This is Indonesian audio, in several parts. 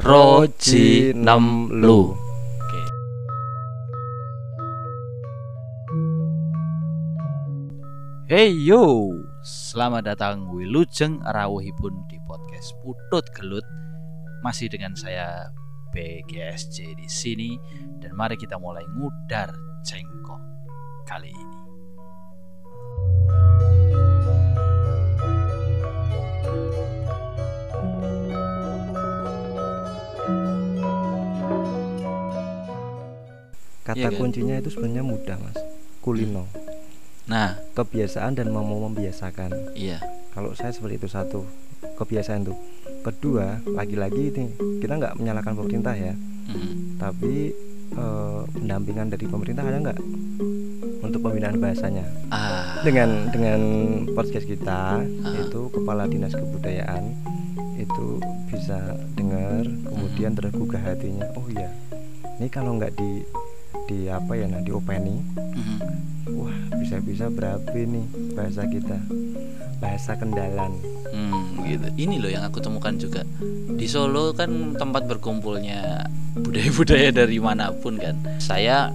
Roji Nem Lu. Hey yo, selamat datang Wilujeng Rawuhipun di podcast Putut Gelut. Masih dengan saya BGSJ di sini dan mari kita mulai ngudar cengkok kali ini. Kata Iya kan? kuncinya itu sebenarnya mudah, Mas. Kulino, Nah, kebiasaan dan mau membiasakan. iya. Kalau saya seperti itu satu, kebiasaan tuh. Kedua, lagi-lagi ini kita nggak menyalahkan pemerintah ya, Mm. tapi eh, pendampingan dari pemerintah ada nggak untuk pembinaan bahasanya? Ah, Dengan dengan podcast kita Ah. itu kepala dinas kebudayaan itu bisa dengar, kemudian tergugah hatinya. Oh iya, ini kalau nggak di di apa ya, nah diopeni, mhm. Wah, bisa-bisa berapa nih bahasa kita? Bahasa Kendalan. Hmm, gitu. Ini loh yang aku temukan juga di Solo kan tempat berkumpulnya budaya-budaya dari mana pun kan. Saya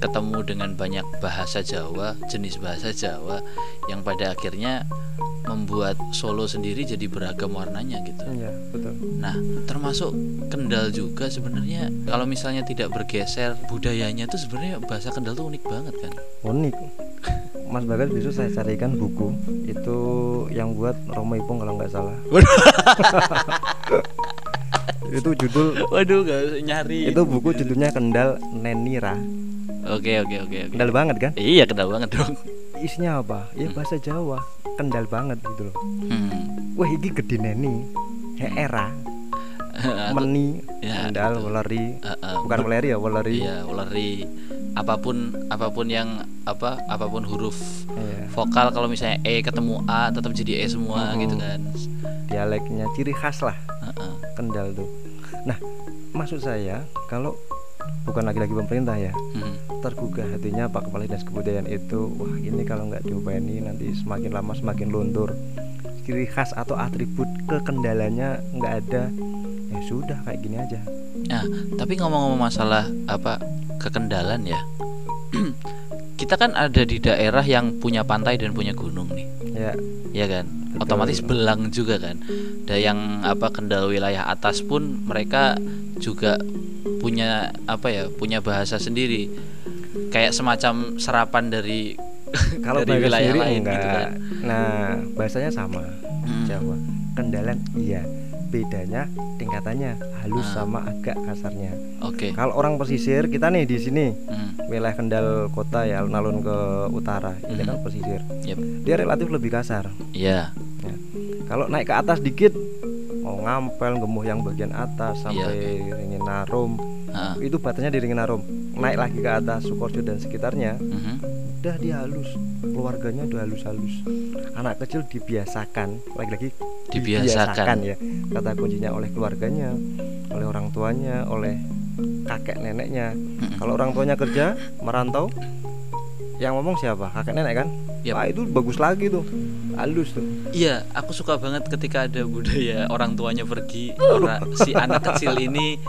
ketemu dengan banyak bahasa Jawa, jenis bahasa Jawa yang pada akhirnya membuat Solo sendiri jadi beragam warnanya gitu. Iya, betul. Nah, termasuk Kendal juga sebenarnya kalau misalnya tidak bergeser budayanya tuh sebenarnya bahasa Kendal tuh unik banget kan. Unik. Mas Bagas besok saya carikan buku itu yang buat Romo Ipung kalau nggak salah. itu judul Waduh, gak usah nyari. itu buku judulnya Kendal Nenira. Oke, oke, oke, oke. Kendal banget kan? Iya, kendal banget dong. Isinya apa? Ya bahasa Jawa. Kendal banget gitu loh. Hmm. Wah, ini gede neni. Era, meni, Ya, kendal, weleri. Eh, eh, Bukan weleri ya, weleri. Iya, uleri. Apa pun apa pun yang apa apa pun huruf Iya. vokal kalau misalnya E ketemu A tetap jadi E semua Mhm. gitu kan. Dialeknya ciri khas lah. Heeh. Kendal tuh. Nah, maksud saya kalau bukan lagi-lagi pemerintah ya, Hmm. tergugah hatinya Pak Kepala Dinas Kebudayaan itu, wah ini kalau nggak diopeni nanti semakin lama semakin luntur. Ciri khas atau atribut kekendalanya nggak ada. Ya sudah kayak gini aja. Nah, tapi ngomong-ngomong masalah apa kekendalan ya. Kita kan ada di daerah yang punya pantai dan punya gunung nih. Ya, ya kan Betul. otomatis belang juga kan dan yang apa kendal wilayah atas pun mereka juga punya apa ya punya bahasa sendiri kayak semacam serapan dari kalau dari wilayah sendiri lain enggak. gitu kan Nah, bahasanya sama. Hmm. Jawa. Kendalan iya. Bedanya tingkatannya halus Ah. sama agak kasarnya. oke Kalau orang pesisir, kita nih di sini Hmm, wilayah Kendal kota ya alun-alun ke utara ini Mhm. kan pesisir yep. dia relatif lebih kasar ya ya. kalau naik ke atas dikit mau ngampel gemuh yang bagian atas sampai ringin arum Ah, itu batasnya di ringin arum naik lagi ke atas Sukoharjo dan sekitarnya mhm. udah dia halus keluarganya udah halus-halus. Anak kecil dibiasakan lagi-lagi Dibiasakan. ya kata kuncinya oleh keluarganya oleh orang tuanya oleh kakek neneknya. Mhm. kalau orang tuanya kerja merantau yang ngomong siapa? Kakek nenek kan? Yap. Wah itu bagus lagi tuh halus tuh. Iya, aku suka banget ketika ada budaya orang tuanya pergi, orang si anak kecil ini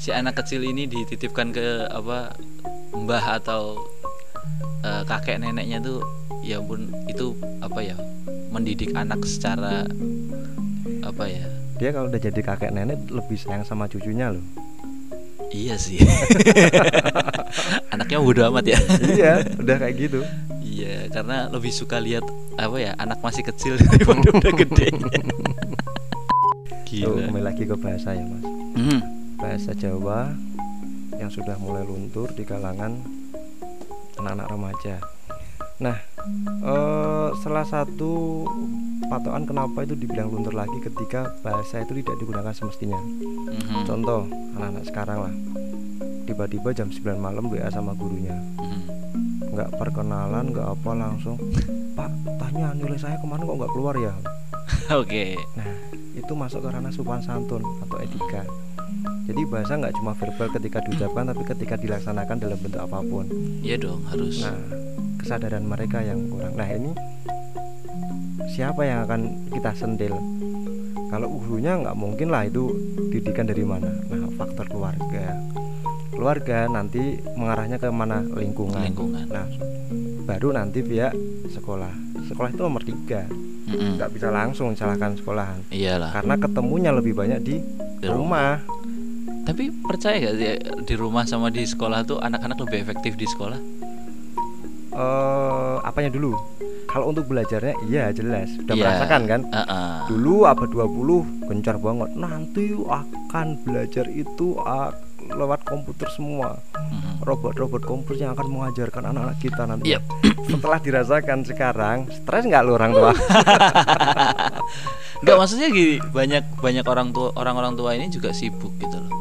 si anak kecil ini dititipkan ke apa mbah atau eh, kakek neneknya tuh ya pun itu apa ya mendidik anak secara apa ya. Dia kalau udah jadi kakek nenek lebih sayang sama cucunya loh. Iya sih. Anaknya bodo amat ya. Iya udah kayak gitu iya karena lebih suka lihat apa ya anak masih kecil daripada udah gede. Tuh gila. kembali lagi ke bahasa ya mas. Hmm, bahasa Jawa yang sudah mulai luntur di kalangan anak-anak remaja. Nah, eh, salah satu patokan kenapa itu dibilang luntur lagi ketika bahasa itu tidak digunakan semestinya. mhm, Contoh, anak-anak sekarang lah, tiba-tiba jam 9 malam WA sama gurunya, mhm. Nggak perkenalan, nggak apa langsung, Pak, tanya nilai saya ke mana kok nggak keluar ya? oke Nah, itu masuk ke ranah sopan santun atau etika. Jadi bahasa nggak cuma verbal ketika diucapkan, tapi ketika dilaksanakan dalam bentuk apa pun. Iya dong harus. Nah, kesadaran mereka yang kurang. Nah, ini siapa yang akan kita sendil? kalau gurunya nggak mungkin lah itu didikan dari mana nah faktor keluarga keluarga nanti mengarahnya ke mana? Lingkungan. Lingkungan. nah baru nanti pihak sekolah. Sekolah itu nomor tiga. Nggak bisa langsung salahkan sekolahan. Iyalah. Karena ketemunya lebih banyak di Di rumah. tapi percaya gak sih di rumah sama di sekolah tuh anak-anak lebih efektif di sekolah? Eh apanya dulu? Kalau untuk belajarnya iya jelas. Udah Iya. merasakan kan? Heeh. dulu abad 20 gencar banget. Nanti akan belajar itu lewat komputer semua. Mhm. robot-robot komputer yang akan mengajarkan anak-anak kita nanti. Yep. setelah dirasakan sekarang stres nggak lu orang tua? Enggak maksudnya gini banyak banyak orang tua orang-orang tua ini juga sibuk gitu loh.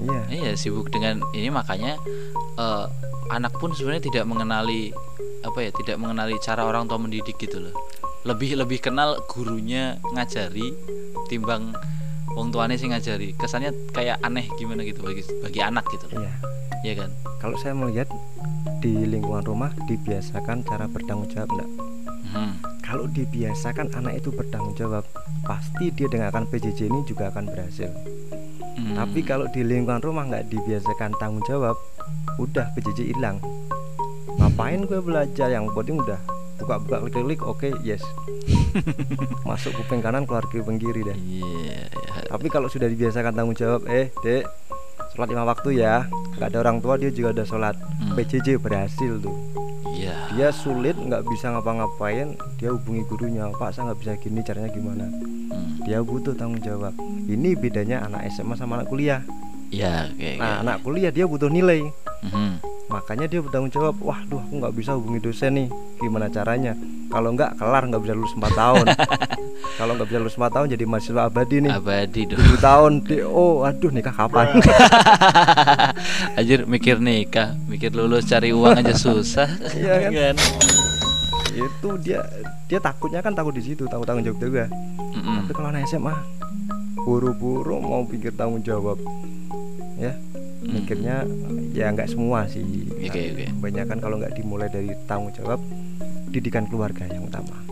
Iya. Iya sibuk dengan ini makanya eh, anak pun sebenarnya tidak mengenali apa ya tidak mengenali cara orang tua mendidik gitu loh. Lebih lebih kenal gurunya ngajari timbang wong tuanya sih ngajari. Kesannya kayak aneh gimana gitu bagi bagi anak gitu. Loh iya. Iya kan? Kalau saya melihat di lingkungan rumah dibiasakan cara bertanggung jawab enggak Hmm. kalau dibiasakan anak itu bertanggung jawab pasti dia dengan akan PJJ ini juga akan berhasil. Hmm. tapi kalau di lingkungan rumah nggak dibiasakan tanggung jawab udah PJJ hilang. Ngapain gue belajar? Yang penting udah buka-buka klik-klik oke yes. Masuk kuping kanan keluar kuping kiri deh. Iya iya. Tapi kalau sudah dibiasakan tanggung jawab eh dek sholat lima waktu ya. Nggak ada orang tua dia juga ada sholat. Hmm. PJJ berhasil tuh. Iya. Dia sulit nggak bisa ngapa-ngapain. Dia hubungi gurunya pak saya nggak bisa gini caranya gimana? Hmm. dia butuh tanggung jawab. Ini bedanya anak SMA sama anak kuliah. Iya kayak nah anak kuliah dia butuh nilai. Mhm. makanya dia bertanggung jawab wah duh aku nggak bisa hubungi dosen nih. Gimana caranya? Kalau nggak kelar nggak bisa lulus 4 tahun kalau nggak bisa lulus 4 tahun jadi mahasiswa abadi nih. Abadi dong 7 tahun DO aduh nikah kapan? Anjir mikir nikah, mikir lulus cari uang aja susah. Iya kan? itu dia dia takutnya kan takut di situ takut tanggung jawab juga. Mm-mm. tapi kalau anak SMA buru-buru mau pikir tanggung jawab ya. Mikirnya ya nggak semua sih. Oke, oke. banyak kan kalau nggak dimulai dari tanggung jawab didikan keluarga yang utama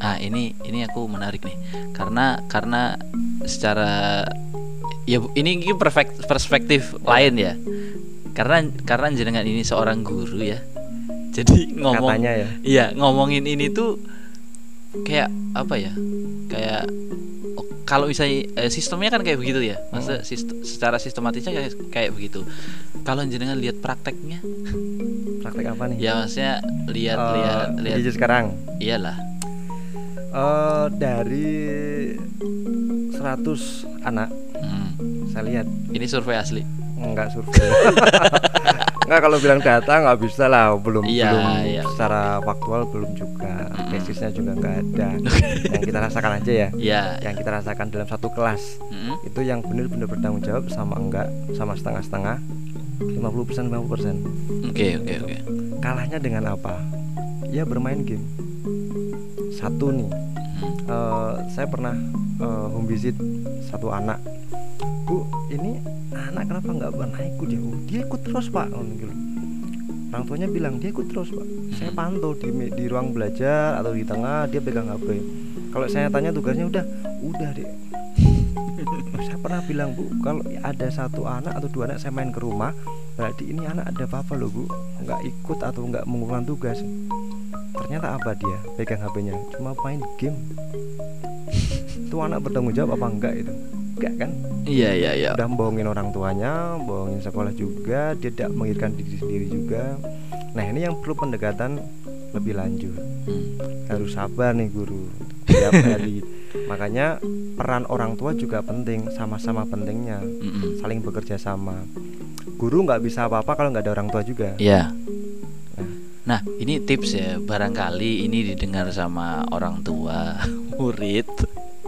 Ah ini ini aku menarik nih. Karena karena secara ya ini ini perfect perspektif lain ya. Karena karena jenengan ini seorang guru ya. Jadi ngomong katanya ya. iya ngomongin ini tuh kayak apa ya? Kayak oh, kalau misalnya eh, sistemnya kan kayak begitu ya. Masa sist- secara sistematisnya kayak kayak begitu. Kalau jenengan lihat prakteknya praktek apa nih? ya maksudnya lihat Eh, lihat lihat sekarang? Iyalah Eh, dari 100 anak. Hmm. saya lihat. Ini survei asli? Nggak survei. Nggak kalau bilang data nggak bisa lah. Belum Iya, belum. iya. secara faktual belum juga. Mm-mm. basisnya juga nggak ada. Yang kita rasakan aja ya. Ya yang kita rasakan dalam satu kelas. Mm-mm. itu yang benar-benar bertanggung jawab sama enggak sama setengah-setengah. 50% 50% oke oke oke. Kalahnya dengan apa? Ya bermain game satu nih. Eh, saya pernah eh, home visit satu anak. Bu ini anak kenapa nggak pernah ikut ya? Bu? dia ikut terus pak. Oh, gitu. orang tuanya bilang dia ikut terus pak. Saya pantau di di ruang belajar atau di tengah dia pegang hp kalau saya tanya tugasnya udah udah deh saya pernah bilang bu kalau ada satu anak atau dua anak saya main ke rumah berarti ini anak ada apa-apa loh bu. Nggak ikut atau nggak mengulang tugas ternyata apa dia pegang HP-nya cuma main game. Itu anak bertanggung jawab apa enggak itu? Enggak kan? Iya iya iya. Udah bohongin orang tuanya bohongin sekolah juga dia tidak mengingatkan diri sendiri juga. Nah ini yang perlu pendekatan lebih lanjut. Hmm. harus sabar nih guru. Tiap hari. Makanya peran orang tua juga penting sama-sama pentingnya. Mm-mm. saling bekerja sama. Guru nggak bisa apa-apa kalau nggak ada orang tua juga. Iya. Nah. Ini tips ya, barangkali ini didengar sama orang tua murid.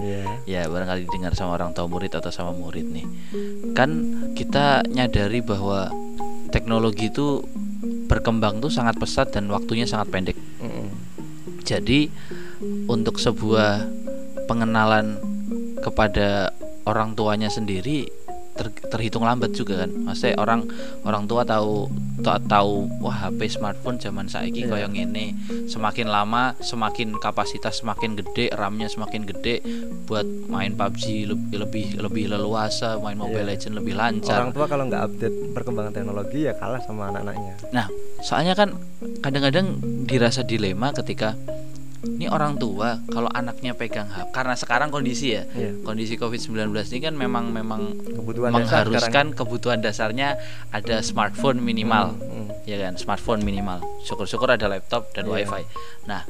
ya Ya, barangkali didengar sama orang tua murid atau sama murid nih. Kan kita nyadari bahwa teknologi itu berkembang tuh sangat pesat dan waktunya sangat pendek. Mm-mm. Jadi untuk sebuah pengenalan kepada orang tuanya sendiri ter- terhitung lambat juga kan maksudnya orang orang tua tahu ta- tahu wah HP smartphone zaman saiki Iya. koyo ngene semakin lama semakin kapasitas semakin gede RAM-nya semakin gede buat main PUBG lebih lebih lebih leluasa main Mobile Iya. Legend lebih lancar orang tua kalau nggak update perkembangan teknologi ya kalah sama anak-anaknya Nah, soalnya kan kadang-kadang dirasa dilema ketika ini orang tua kalau anaknya pegang HP karena sekarang kondisi ya Iya. kondisi COVID-19 ini kan memang memang kebutuhan dasar mengharuskan kebutuhan dasarnya ada smartphone minimal Hmm, hmm. ya kan smartphone minimal syukur-syukur ada laptop dan Iya. wifi nah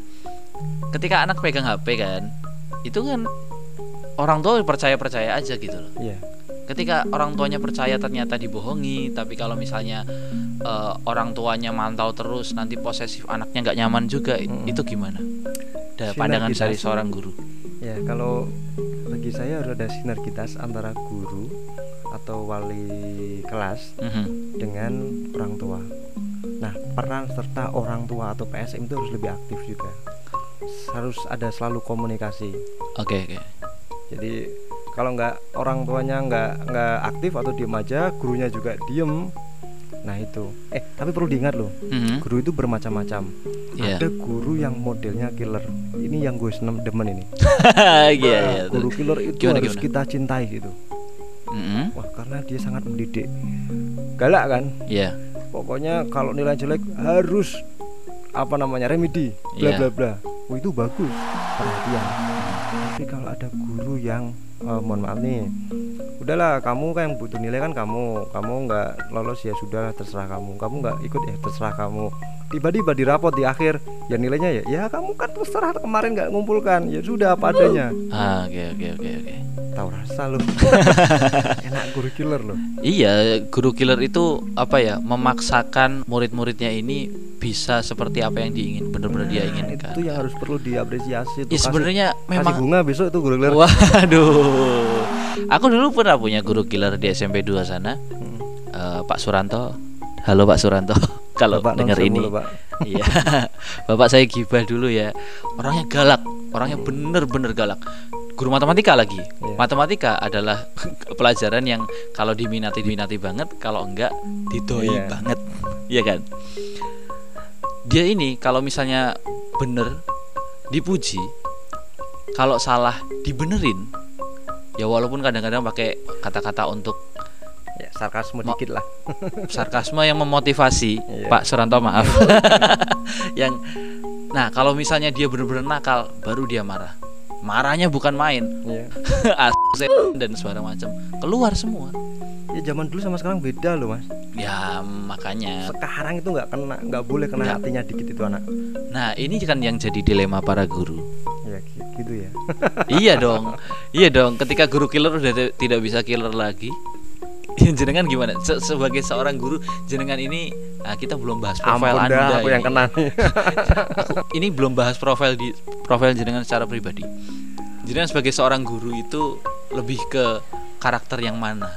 ketika anak pegang HP kan itu kan orang tua percaya-percaya aja gitu loh iya ketika orang tuanya percaya ternyata dibohongi tapi kalau misalnya eh, orang tuanya mantau terus nanti posesif anaknya nggak nyaman juga Mm-mm. itu gimana? Da, pandangan dari seorang guru. Ya kalau bagi saya harus ada sinergitas antara guru atau wali kelas Mhm. dengan orang tua. Nah peran serta orang tua atau PSM itu harus lebih aktif juga. Harus ada selalu komunikasi. Oke oke. Jadi kalau nggak orang tuanya nggak nggak aktif atau diem aja gurunya juga diem. Nah itu. Eh tapi perlu diingat loh. Mhm. guru itu bermacam-macam. Iya. ada guru yang modelnya killer. Ini yang gue seneng demen ini. Iya iya Nah, guru killer itu Gimana, harus gimana? kita cintai gitu. Mhm. wah karena dia sangat mendidik. Galak kan? Iya. pokoknya kalau nilai jelek harus apa namanya remedi bla Iya. bla bla. Oh itu bagus. Perhatian. Tapi kalau ada guru yang eh, mohon maaf nih. Udahlah kamu kan yang butuh nilai kan kamu. Kamu nggak lolos ya sudah terserah kamu. Kamu nggak ikut ya terserah kamu tiba-tiba di rapot di akhir ya nilainya ya ya kamu kan terserah kemarin nggak ngumpulkan ya sudah apa adanya ah oke oke oke oke tahu rasa lu enak guru killer loh Iya, guru killer itu apa ya? Memaksakan murid-muridnya ini bisa seperti apa yang diingin, benar-benar dia Nah, inginkan. itu yang harus perlu diapresiasi tuh Ya, sebenarnya kasih memang bunga besok itu guru killer Waduh. Aku dulu pernah punya guru killer di SMP 2 sana. Hmm. Eh, Pak Suranto. Halo Pak Suranto. Kalau Bapak dengar ini. Iya. Bapak saya gibah dulu ya. Orangnya galak, orangnya bener-bener galak. Guru matematika lagi. Iya. Matematika adalah pelajaran yang kalau diminati diminati banget, kalau enggak didoi Iya. banget. Iya kan? Dia ini kalau misalnya bener dipuji, kalau salah dibenerin. Ya walaupun kadang-kadang pakai kata-kata untuk ya sarkasme Mo- dikit lah. sarkasme yang memotivasi. Iya. Pak Suranto maaf. Yang nah kalau misalnya dia benar-benar nakal baru dia marah. Marahnya bukan main. Iya. Dan segala macam. Keluar semua. Ya zaman dulu sama sekarang beda loh mas. Ya makanya. Sekarang itu nggak kena nggak boleh kena Nggak. hatinya dikit itu anak. Nah ini kan yang jadi dilema para guru. Ya gi- gitu ya. Iya dong. Iya dong. Ketika guru killer udah ti- tidak bisa killer lagi jenengan gimana Se- sebagai seorang guru jenengan ini ah, kita belum bahas profil ampun anda aku yang ini. kena nih Aku ini belum bahas profil di profil jenengan secara pribadi. Jenengan sebagai seorang guru itu lebih ke karakter yang mana?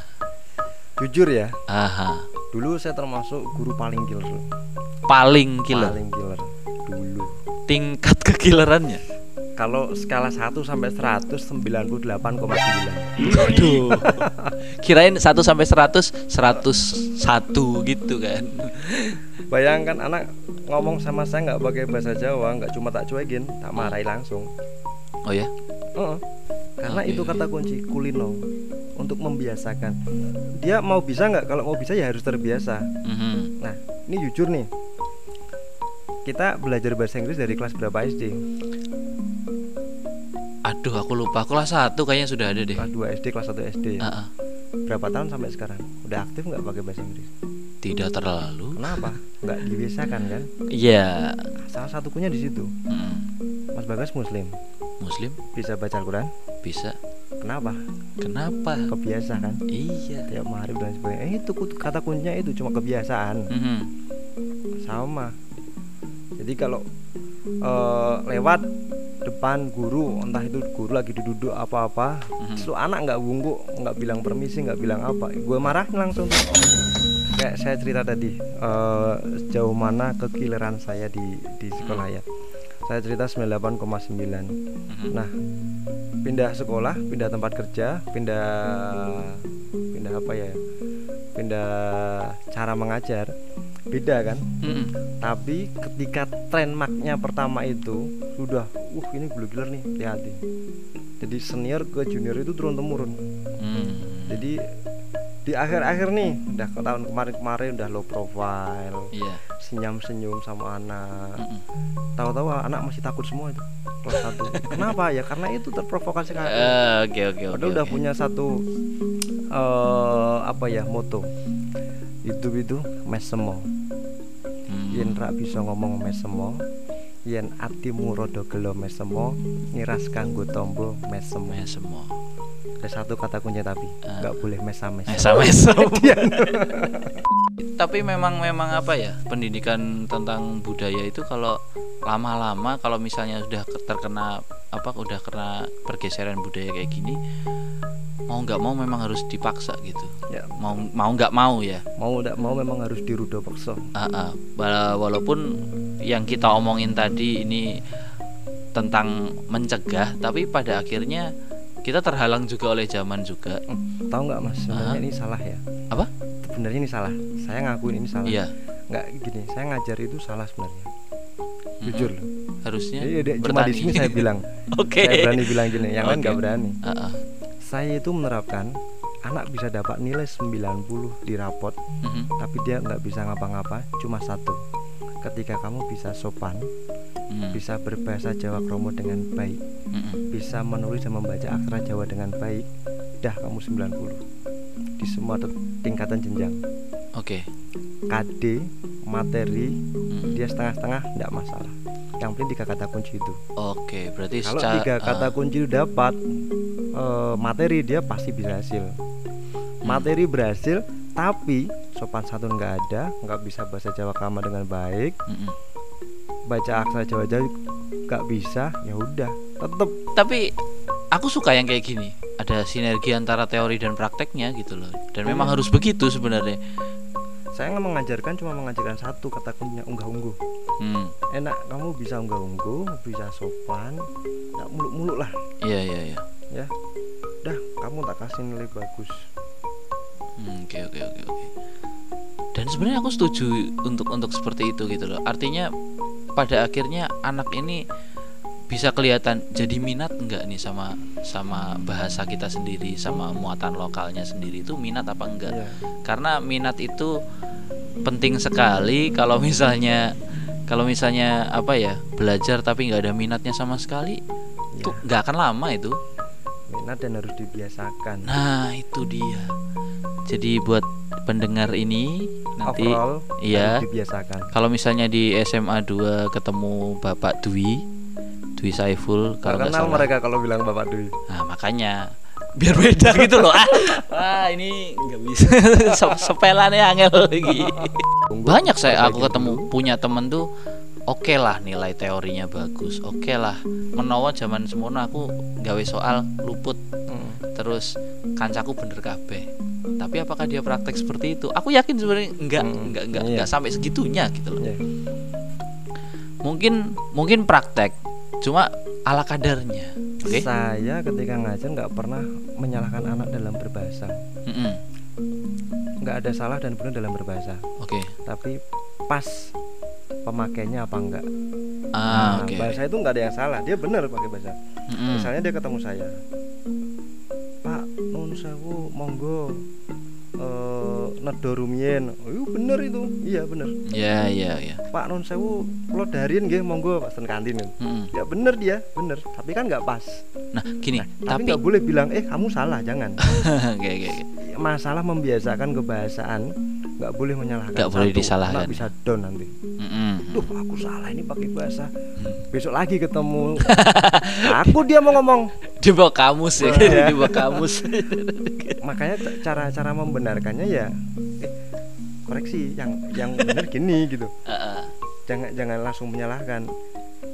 jujur ya Aha, dulu saya termasuk guru paling killer paling killer. paling killer dulu Tingkat kekillerannya. Kalau skala 1 sampai 100 98,9 Aduh. Kirain 1 sampai 100 101 gitu kan. bayangkan anak ngomong sama saya nggak pakai bahasa Jawa nggak cuma tak cuekin tak marahi langsung Oh ya. Heeh. karena Oke. itu kata kunci kulino untuk membiasakan dia mau bisa nggak kalau mau bisa ya harus terbiasa Mhm. nah ini jujur nih kita belajar bahasa Inggris dari kelas berapa SD Aduh, aku lupa. Kelas 1 kayaknya sudah ada deh. kelas 2 SD kelas 1 SD ya? Ah, ah. berapa tahun sampai sekarang udah aktif nggak pakai bahasa Inggris Tidak terlalu. kenapa nggak dibiasakan kan Iya. salah satu kunya di situ Mm. Mas Bagas Muslim Muslim bisa baca Al-Quran bisa. kenapa Kenapa? kebiasa kan Iya. tiap hari dan sebagainya eh, itu kata kuncinya itu cuma kebiasaan Mhm. sama jadi kalau eh, lewat depan guru entah itu guru lagi duduk apa-apa Mhm. terus anak nggak bungkuk nggak bilang permisi nggak bilang apa gue marahin langsung tuh kayak saya cerita tadi eh, sejauh mana kekileran saya di di sekolah ya saya cerita 98,9 Mhm. nah pindah sekolah pindah tempat kerja pindah pindah apa ya pindah cara mengajar beda kan Mm-mm. tapi ketika tren marknya pertama itu sudah uh ini gila nih hati-hati jadi senior ke junior itu turun temurun Mm. jadi di akhir-akhir nih udah ke tahun kemarin-kemarin udah low profile Iya. senyum-senyum sama anak Mm-mm. tahu-tahu anak masih takut semua itu kelas satu kenapa ya karena itu terprovokasi kan Eh, Oke oke oke. Padahal udah punya satu eh apa ya moto hidup itu mes. Yen ra bisa ngomong mes semo yen atimu rada gelo mes semo ngiras kanggo tombo mes semo Ya, semua. ada satu kata kunci tapi Ah. nggak boleh mes-mes Mesam-mesam. Tapi memang memang apa ya pendidikan tentang budaya itu kalau lama-lama kalau misalnya sudah ke- terkena apa udah kena pergeseran budaya kayak gini mau nggak mau memang harus dipaksa gitu. Ya. Mau mau nggak mau ya. Mau tidak mau memang harus dirudo paksa ah. Wala- walaupun yang kita omongin tadi ini tentang mencegah tapi pada akhirnya kita terhalang juga oleh zaman juga. Hmm, tahu nggak mas? Sebenarnya Ah. ini salah ya. Apa? Sebenarnya ini salah. Saya ngakuin ini salah. Iya. Nggak gini saya ngajar itu salah sebenarnya. Jujur loh. Harusnya Iya, dia- cuma di sini saya bilang. Oke. Saya berani bilang gini yang lain Oke. nggak berani. Ah, ah. Saya itu menerapkan anak bisa dapat nilai 90 di rapot Mhm. tapi dia nggak bisa ngapa-ngapa cuma satu ketika kamu bisa sopan Mhm. bisa berbahasa Jawa Kromo dengan baik Mhm. bisa menulis dan membaca aksara Jawa dengan baik dah kamu 90 di semua tingkatan jenjang oke KD materi Mhm. dia setengah-setengah tidak masalah yang penting tiga kata kunci itu oke berarti kalau tiga kata ah, kunci itu dapat eh, materi dia pasti berhasil. Materi berhasil tapi sopan santun nggak ada nggak bisa bahasa Jawa Krama dengan baik. Baca aksara Jawa Jawa nggak bisa ya udah tetep. Tapi aku suka yang kayak gini ada sinergi antara teori dan prakteknya gitu loh. Dan memang Iya. harus begitu sebenarnya. Saya nggak mengajarkan cuma mengajarkan satu kata kuncinya unggah ungguh. Hmm. enak kamu bisa unggah ungguh bisa sopan nggak muluk muluk lah. Iya iya iya ya udah kamu tak kasih nilai bagus Hmm, Oke oke oke oke. Dan sebenarnya aku setuju untuk untuk seperti itu gitu loh. Artinya pada akhirnya anak ini bisa kelihatan jadi minat enggak nih sama sama bahasa kita sendiri sama muatan lokalnya sendiri itu minat apa enggak? ya Karena minat itu penting sekali kalau misalnya kalau misalnya apa ya belajar tapi nggak ada minatnya sama sekali ya tuh nggak akan lama itu. Minat dan harus dibiasakan Nah itu dia. Jadi buat pendengar ini nanti overall iya. dibiasakan kalau misalnya di SMA 2 ketemu Bapak Dwi, Dwi Saiful kalau nggak kenal salah. mereka kalau bilang Bapak Dwi Nah makanya biar beda gitu loh. Ah, ah ini nggak bisa. Se- Sepelannya angel lagi. Banyak saya aku ketemu punya temen tuh oke lah nilai teorinya bagus oke lah menawa zaman semono aku gawe soal luput Hmm. terus kancaku bener kabeh. Tapi apakah dia praktek seperti itu? Aku yakin sebenarnya enggak Hmm, enggak enggak iya. enggak sampai segitunya gitu loh. Ya. mungkin mungkin praktek cuma ala kadarnya oke? Saya ketika ngajar nggak pernah menyalahkan anak dalam berbahasa. Mm-mm. nggak ada salah dan benar dalam berbahasa. Oke. Tapi pas pemakainya apa enggak. Ah Nah, oke. bahasa itu nggak ada yang salah. Dia benar pakai bahasa. Mm-mm. misalnya dia ketemu saya Pak nun sewu monggo eh nedo rumien. Oh iya bener itu. Iya bener ya ya ya Pak nun sewu kalau darian nggih monggo pas ten kantin kan. Mm-mm. ya bener dia bener tapi kan nggak pas. Nah gini tapi tapi nggak boleh bilang eh kamu salah jangan. Oke oke oke. masalah membiasakan kebahasaan nggak boleh menyalahkan Nggak boleh disalahkan. Anak bisa down nanti. Mm-mm. Duh aku salah ini pakai bahasa. Hmm. besok lagi ketemu. Aku dia mau ngomong. Di bawah kamus ya Iya. di bawah kamus. Makanya c- cara-cara membenarkannya ya eh koreksi. Yang yang benar gini gitu. Jangan jangan langsung menyalahkan.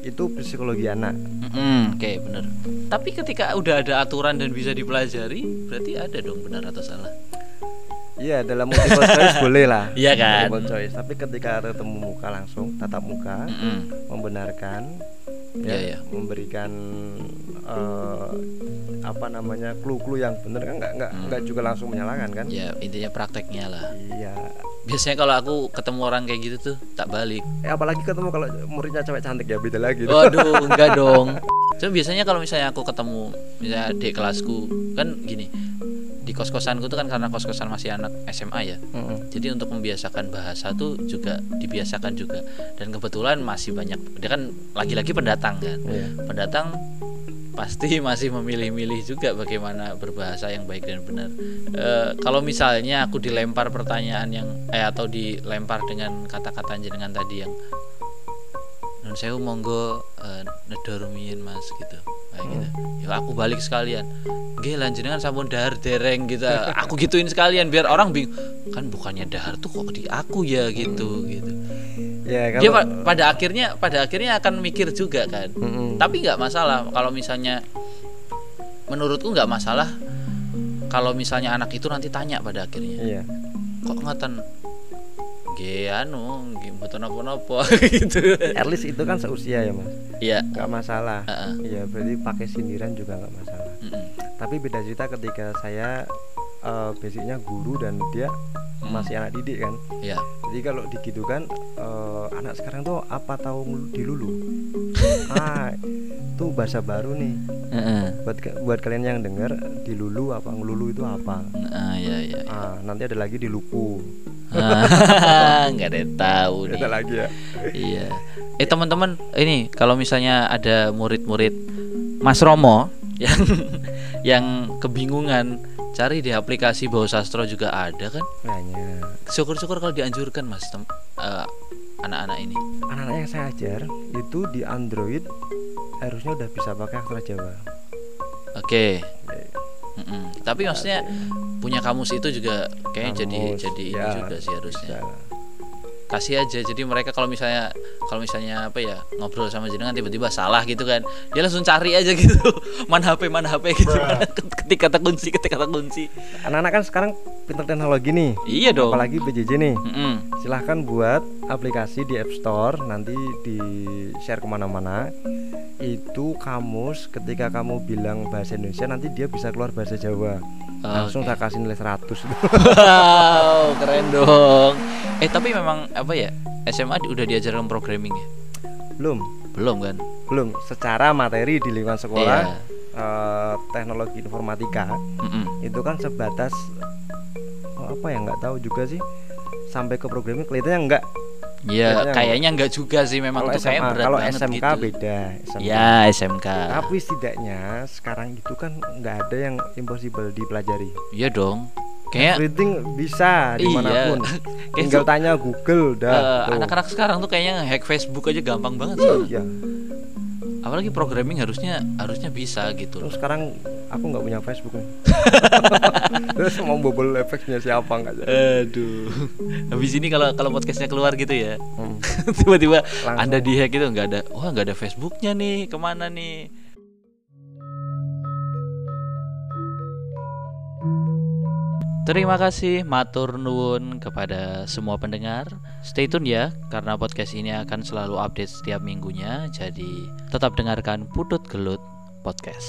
Itu psikologi anak. Mm-mm, oke bener. Tapi ketika udah ada aturan dan bisa dipelajari berarti ada dong benar atau salah Iya dalam multiple choice boleh lah Iya kan? multiple choice tapi ketika ketemu muka langsung tatap muka Mm-mm. membenarkan Iya, iya. memberikan eh, apa namanya clue-clue yang benar kan nggak nggak Hmm. nggak juga langsung menyalahkan kan ya intinya prakteknya lah iya biasanya kalau aku ketemu orang kayak gitu tuh tak balik eh, apalagi ketemu kalau muridnya cewek cantik ya beda lagi Waduh, enggak dong. Cuma biasanya kalau misalnya aku ketemu misalnya adik kelasku kan gini di kos kosanku tuh kan karena kos kosan masih anak SMA ya. Mm-mm. Jadi untuk membiasakan bahasa tuh juga dibiasakan juga. Dan kebetulan masih banyak dia kan lagi-lagi pendatang kan. Iya. Pendatang pasti masih memilih-milih juga bagaimana berbahasa yang baik dan benar. Eh, kalau misalnya aku dilempar pertanyaan yang eh atau dilempar dengan kata-kata jenengan tadi yang non saya monggo rumiyin mas gitu kayak gitu. Ya aku balik sekalian. Nggih lan jenengan sampun dahar dereng gitu. Aku gituin sekalian biar orang bingung kan bukannya dahar tuh kok di aku ya? gitu gitu. Ya dia kalau pa- pada akhirnya pada akhirnya akan mikir juga kan. Mm-mm. tapi nggak masalah kalau misalnya menurutku nggak masalah kalau misalnya anak itu nanti tanya pada akhirnya. Iya. Kok ngatan Nggih anu mboten napa-napa gitu. At least itu kan seusia ya mas. Ya nggak masalah. Heeh. iya berarti pakai sindiran juga nggak masalah. Mm-mm. tapi beda cerita ketika saya eh, basicnya guru dan dia Hmm. masih anak didik kan. Ya jadi kalau digitu kan eh, anak sekarang tuh apa tahu dilulu ah itu bahasa baru nih. Heeh. buat buat kalian yang dengar dilulu apa ngelulu itu apa? Ah ya ya, ya. ah nanti ada lagi dilupu Ah, nggak ada yang tahu nih. ada lagi ya? Iya. Eh teman-teman ini kalau misalnya ada murid-murid Mas Romo yang yang kebingungan cari di aplikasi Bau Sastro juga ada kan? Banyak. Syukur-syukur kalau dianjurkan mas tem- eh, anak-anak ini. Anak-anak yang saya ajar itu di Android harusnya udah bisa pakai aksara Jawa. Oke Mm-mm. tapi maksudnya punya kamus itu juga kayaknya jadi Kamus, jadi ini ya, juga sih harusnya bisa. Kasih aja. Jadi mereka kalau misalnya kalau misalnya apa ya ngobrol sama jenengan tiba-tiba salah gitu kan dia langsung cari aja gitu. Mana HP mana HP gitu ketik kata kunci ketik kata kunci. Anak-anak kan sekarang pintar teknologi nih. Iya dong. Apalagi BJJ nih. Mm-mm. silahkan buat aplikasi di App Store nanti di share ke mana-mana. Itu kamus ketika kamu bilang bahasa Indonesia nanti dia bisa keluar bahasa Jawa langsung Oke. tak kasih nilai 100 wow keren dong. Eh tapi memang apa ya SMA udah diajarkan programming ya? Belum. Belum kan? Belum. Secara materi di lingkungan sekolah Iya. eh, teknologi informatika Mm-mm. itu kan sebatas oh, apa ya nggak tahu juga sih. Sampai ke programming kelihatannya enggak ya Kayaknya kayaknya nggak juga sih memang kalau tuh SMA berat kalau banget SMK gitu. beda SMK. ya SMK tapi setidaknya sekarang itu kan nggak ada yang impossible dipelajari. Iya dong kayak Everything bisa Iya. di mana pun Kayak tinggal tanya Google dah tuh. anak-anak sekarang tuh kayaknya hack Facebook aja gampang banget sih. Iya. Apalagi programming harusnya harusnya bisa gitu. Terus sekarang aku nggak punya Facebook nih. Terus mau bobol efeknya siapa nggak jadi? Aduh. Habis ini kalau kalau podcastnya keluar gitu ya. Hmm. tiba-tiba anda di hack gitu nggak ada. Wah nggak ada Facebooknya nih ke mana nih Terima kasih matur nuwun kepada semua pendengar. Stay tune ya karena podcast ini akan selalu update setiap minggunya. Jadi tetap dengarkan Putut Gelut Podcast.